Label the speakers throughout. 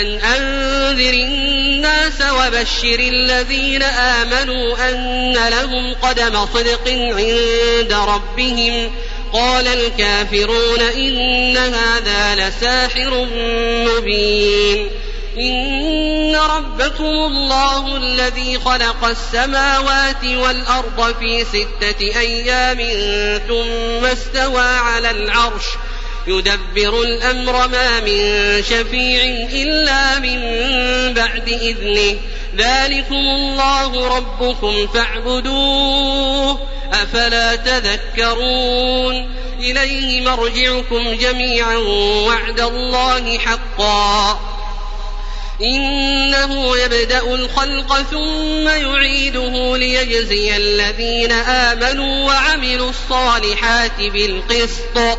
Speaker 1: أن أنذر الناس وبشر الذين آمنوا أن لهم قدم صدق عند ربهم. قال الكافرون إن هذا لساحر مبين. إن ربكم الله الذي خلق السماوات والأرض في ستة أيام ثم استوى على العرش. يدبر الأمر ما من شفيع إلا من بعد إذنه. ذلكم الله ربكم فاعبدوه أفلا تذكرون. إليه مرجعكم جميعا وعد الله حقا. إنه يبدأ الخلق ثم يعيده ليجزي الذين آمنوا وعملوا الصالحات بالقسط.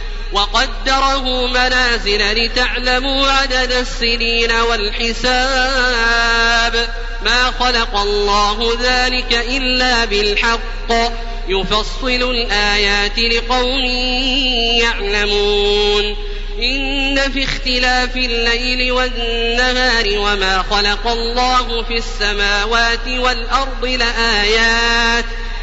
Speaker 1: وقدره منازل لتعلموا عدد السنين والحساب. ما خلق الله ذلك إلا بالحق. يفصل الآيات لقوم يعلمون. إن في اختلاف الليل والنهار وما خلق الله في السماوات والأرض لآيات.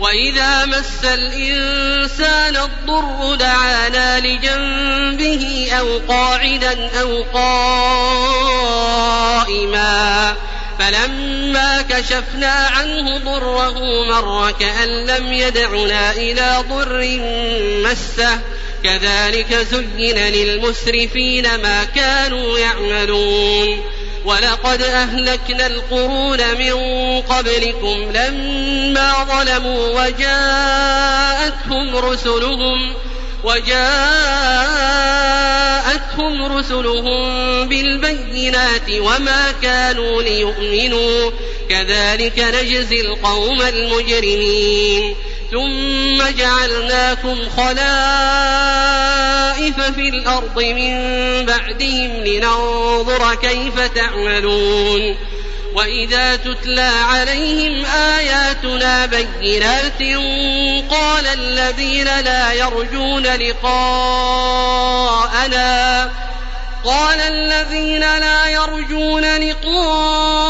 Speaker 1: وإذا مس الإنسان الضر دعانا لجنبه أو قاعدا أو قائما فلما كشفنا عنه ضره مر كأن لم يدعنا إلى ضر مسه كذلك زين للمسرفين ما كانوا يعملون ولقد أهلكنا القرون من قبلكم لما ظلموا وجاءتهم رسلهم وجاءتهم رسلهم بالبينات وما كانوا ليؤمنوا. كذلك نجزي القوم المجرمين. ثم جعلناكم خلائف في الأرض من بعدهم لننظر كيف تعملون. وإذا تتلى عليهم آياتنا بينات قال الذين لا يرجون لقاءنا قال الذين لا يرجون لقاءنا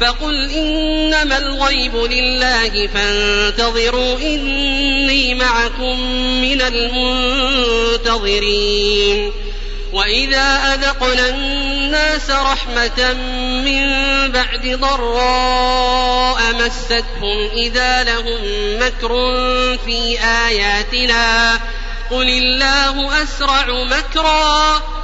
Speaker 1: فقل إنما الغيب لله فانتظروا إني معكم من المنتظرين. وإذا أذقنا الناس رحمة من بعد ضراء مستهم إذا لهم مكر في آياتنا. قل الله أسرع مكرا.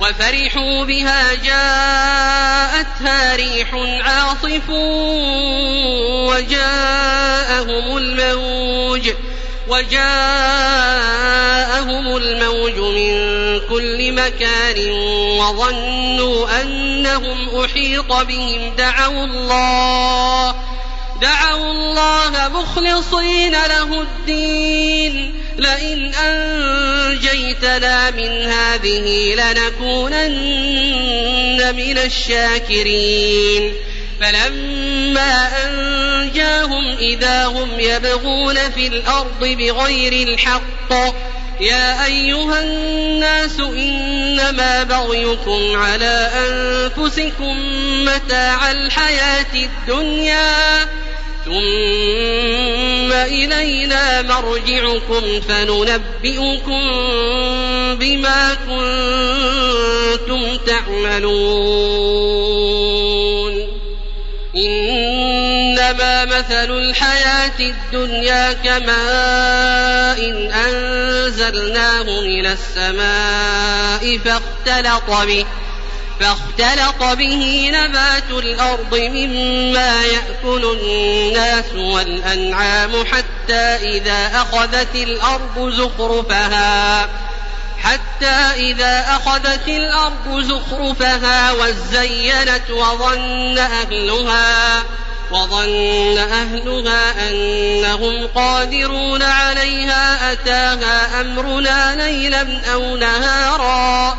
Speaker 1: وفرحوا بها جاءتها ريح عاصف وجاءهم الموج وجاءهم الموج من كل مكان وظنوا أنهم أحيط بهم. دعوا الله دعوا الله مخلصين له الدين. لئن أنجيتنا من هذه لنكونن من الشاكرين. فلما أنجاهم إذا هم يبغون في الأرض بغير الحق يا أيها الناس إنما بغيكم على أنفسكم متاع الحياة الدنيا. ثم إلينا مرجعكم فننبئكم بما كنتم تعملون. إنما مثل الحياة الدنيا كماء إن أنزلناه من السماء فاختلط به فاختلط به نبات الأرض مما يأكل الناس والأنعام حتى إذا أخذت الأرض زخرفها. حتى إذا أخذت الأرض زخرفها وزينت وظن أهلها وظن أهلها أنهم قادرون عليها أتاها أمرنا ليلا أو نهارا.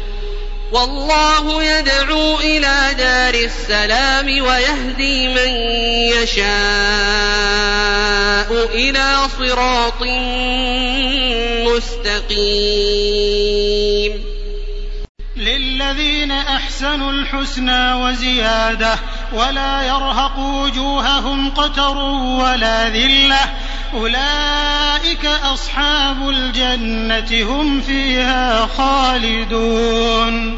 Speaker 1: والله يدعو إلى دار السلام ويهدي من يشاء إلى صراط مستقيم.
Speaker 2: للذين أحسنوا الحسنى وزيادة ولا يرهق وجوههم قتر ولا ذلة أولئك أصحاب الجنة هم فيها خالدون.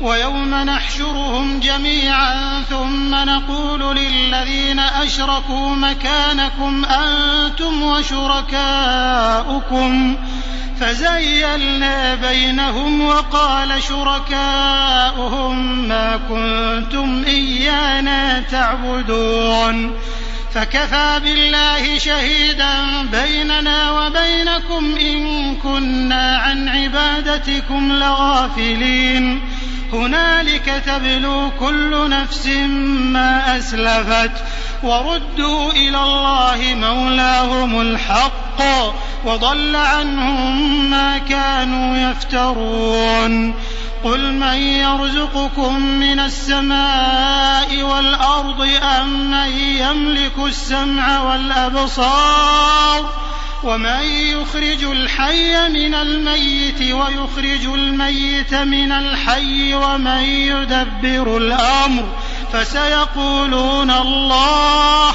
Speaker 2: ويوم نحشرهم جميعا ثم نقول للذين أشركوا مكانكم أنتم وشركاؤكم. فزيلنا بينهم وقال شركاؤهم ما كنتم إيانا تعبدون. فكفى بالله شهيدا بيننا وبينكم إن كنا عن عبادتكم لغافلين. هنالك تبلو كل نفس ما أسلفت وردوا إلى الله مولاهم الحق وضل عنهم ما كانوا يفترون. قل من يرزقكم من السماء والأرض أم من يملك السمع والأبصار ومن يخرج الحي من الميت ويخرج الميت من الحي ومن يدبر الأمر فسيقولون الله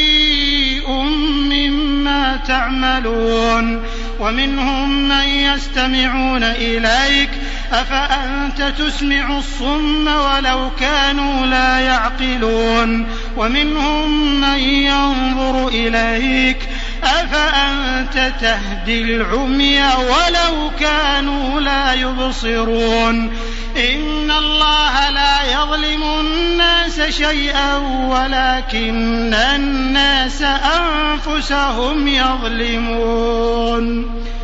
Speaker 2: مما تعملون ومنهم من يستمعون إليك أفأنت تسمع الصم ولو كانوا لا يعقلون ومنهم من ينظر إليك أفأنت تهدي العمي ولو كانوا لا يبصرون؟ إن الله لا يظلم الناس شيئا ولكن الناس أنفسهم يظلمون.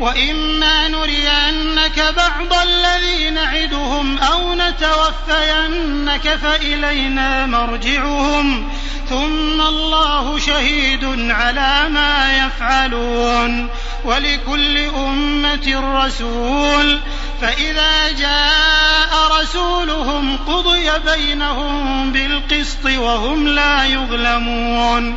Speaker 2: وإما نرينك بعض الذي نعدهم أو نتوفينك فإلينا مرجعهم ثم الله شهيد على ما يفعلون ولكل أمة رسول فإذا جاء رسولهم قضي بينهم بالقسط وهم لا يظلمون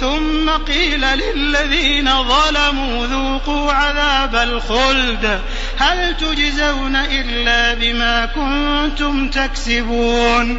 Speaker 2: ثم قيل للذين ظلموا ذوقوا عذاب الخلد. هل تجزون إلا بما كنتم تكسبون؟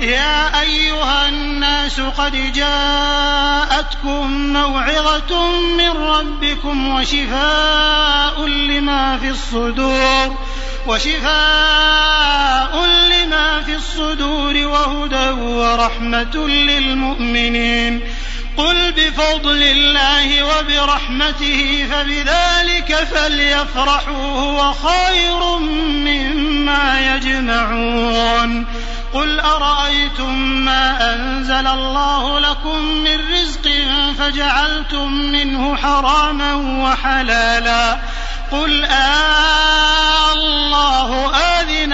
Speaker 2: يا أيها الناس قد جاءتكم موعظة من ربكم وشفاء لما في الصدور وشفاء لما في الصدور وهدى ورحمة للمؤمنين. قل بفضل الله وبرحمته فبذلك فليفرحوا هو خير مما يجمعون. قل أرأيتم ما أنزل الله لكم من رزق فجعلتم منه حراما وحلالا قل آه الله آذن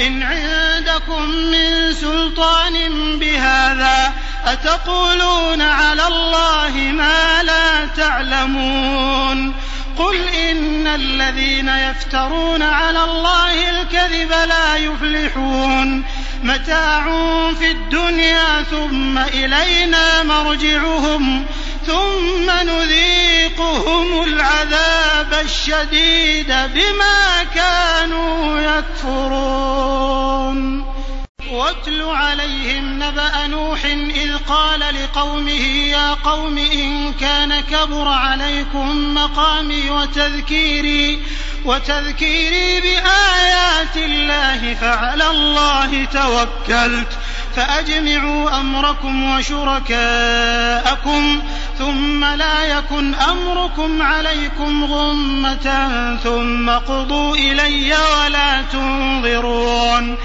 Speaker 2: إن عندكم من سلطان بهذا أتقولون على الله ما لا تعلمون قل إن الذين يفترون على الله الكذب لا يفلحون متاع في الدنيا ثم إلينا مرجعهم ثم نذيقهم العذاب الشديد بما كانوا يكفرون. واتل عليهم نبأ نوح إذ قال لقومه يا قوم إن كان كبر عليكم مقامي وتذكيري وتذكيري بآيات الله فعلى الله توكلت فأجمعوا أمركم وشركاءكم ثم لا يكن أمركم عليكم غمة ثم قضوا إلي ولا تنظرون.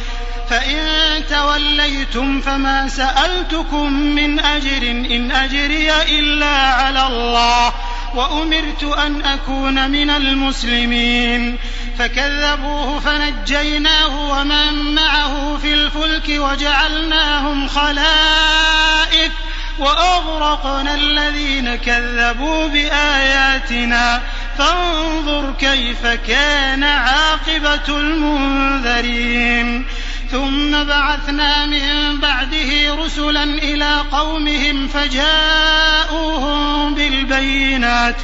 Speaker 2: فإن توليتم فما سألتكم من أجر إن أجري إلا على الله وأمرت أن أكون من المسلمين فكذبوه فنجيناه ومن معه في الفلك وجعلناهم خلائف وأغرقنا الذين كذبوا بآياتنا فانظر كيف كان عاقبة المنذرين ثم بعثنا من بعده رسلا إلى قومهم فجاءوهم بالبينات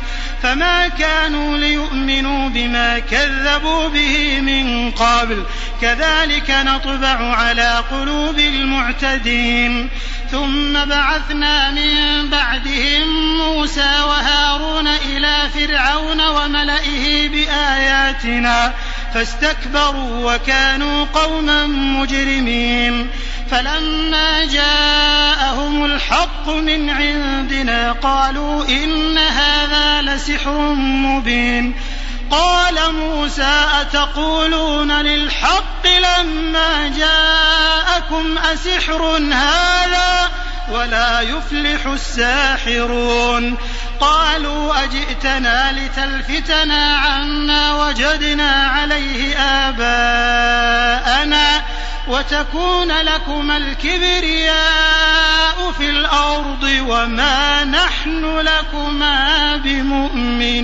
Speaker 2: فما كانوا ليؤمنوا بما كذبوا به من قبل. كذلك نطبع على قلوب المعتدين. ثم بعثنا من بعدهم موسى وهارون إلى فرعون وملئه بآياتنا. فاستكبروا وكانوا قوما مجرمين فلما جاءهم الحق من عندنا قالوا إن هذا لسحر مبين قال موسى أتقولون للحق لما جاءكم أسحر هذا ولا يفلح الساحرون. قالوا أجئتنا لتلفتنا عما وجدنا عليه آباءنا وتكون لكما الكبرياء في الأرض وما نحن لكما بمؤمنين.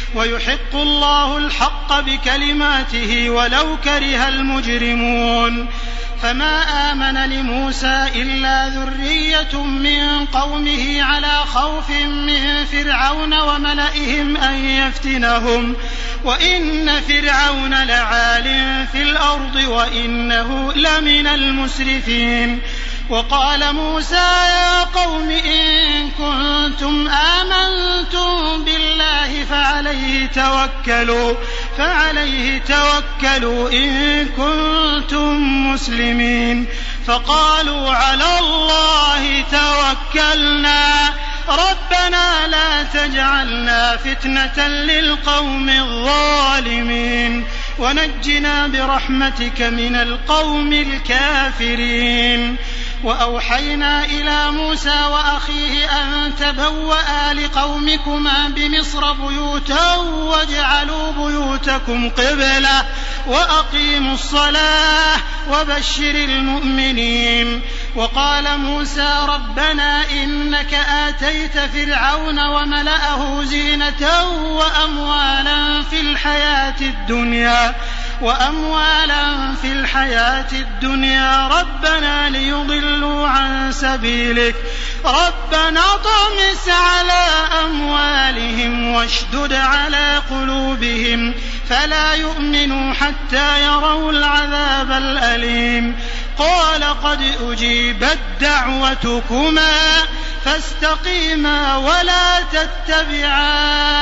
Speaker 2: ويحق الله الحق بكلماته ولو كره المجرمون. فما آمن لموسى إلا ذرية من قومه على خوف من فرعون وملئهم أن يفتنهم. وإن فرعون لعال في الأرض وإنه لمن المسرفين. وقال موسى يا قوم إن كنتم آمنتم بالله فعليه توكلوا فعليه توكلوا إن كنتم مسلمين. فقالوا على الله توكلنا ربنا لا تجعلنا فتنة للقوم الظالمين. ونجنا برحمتك من القوم الكافرين. وأوحينا إلى موسى وأخيه أن تبوأ لقومكما بمصر بيوتا واجعلوا بيوتكم قبلة وأقيموا الصلاة وبشر المؤمنين. وقال موسى ربنا إنك آتيت فرعون وملأه زينة وأموالا في الحياة الدنيا. وأموالا في الحياة الدنيا. ربنا ليضلوا عن سبيلك. ربنا طمس على أموالهم واشدد على قلوبهم. فلا يؤمنوا حتى يروا العذاب الأليم. قال قد أجيبت دعوتكما فاستقيما ولا تتبعان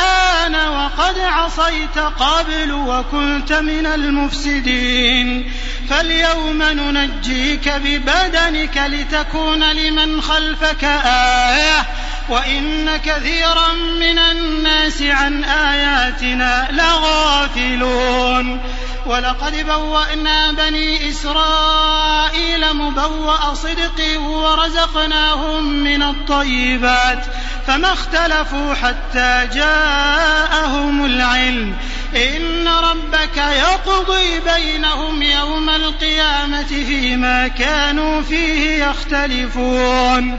Speaker 2: الآن وقد عصيت قبل وكنت من المفسدين. فاليوم ننجيك ببدنك لتكون لمن خلفك آية. وإن كثيرا من الناس عن آياتنا لغافلون. ولقد بوأنا بني إسرائيل مبوأ صدق ورزقناهم من الطيبات فما اختلفوا حتى جاءهم العلم. إن ربك يقضي بينهم يوم القيامة فيما كانوا فيه يختلفون.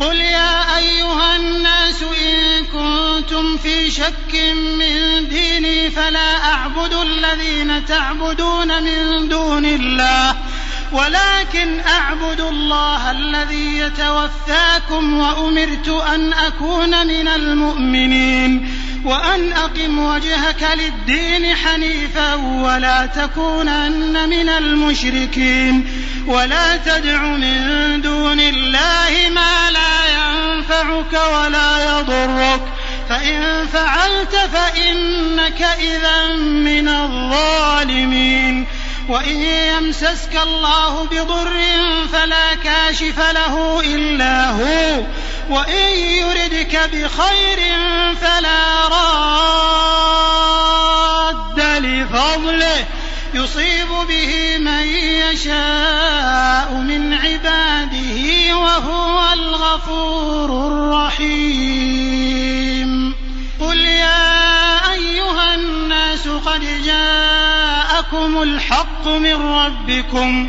Speaker 2: قل يا أيها الناس إن كنتم في شك من ديني فلا أعبد الذين تعبدون من دون الله ولكن أعبد الله الذي يتوفاكم وأمرت أن أكون من المؤمنين. وأن أقم وجهك للدين حنيفا ولا تكونن من المشركين ولا تدع من دون الله ما لا ينفعك ولا يضرك فإن فعلت فإنك إذا من الظالمين وإن يمسسك الله بضر فلا كاشف له إلا هو وإن يردك بخير فلا راد لفضله. يصيب به من يشاء من عباده وهو الغفور الرحيم. قل يا أيها الناس قد جاءكم الحق من ربكم.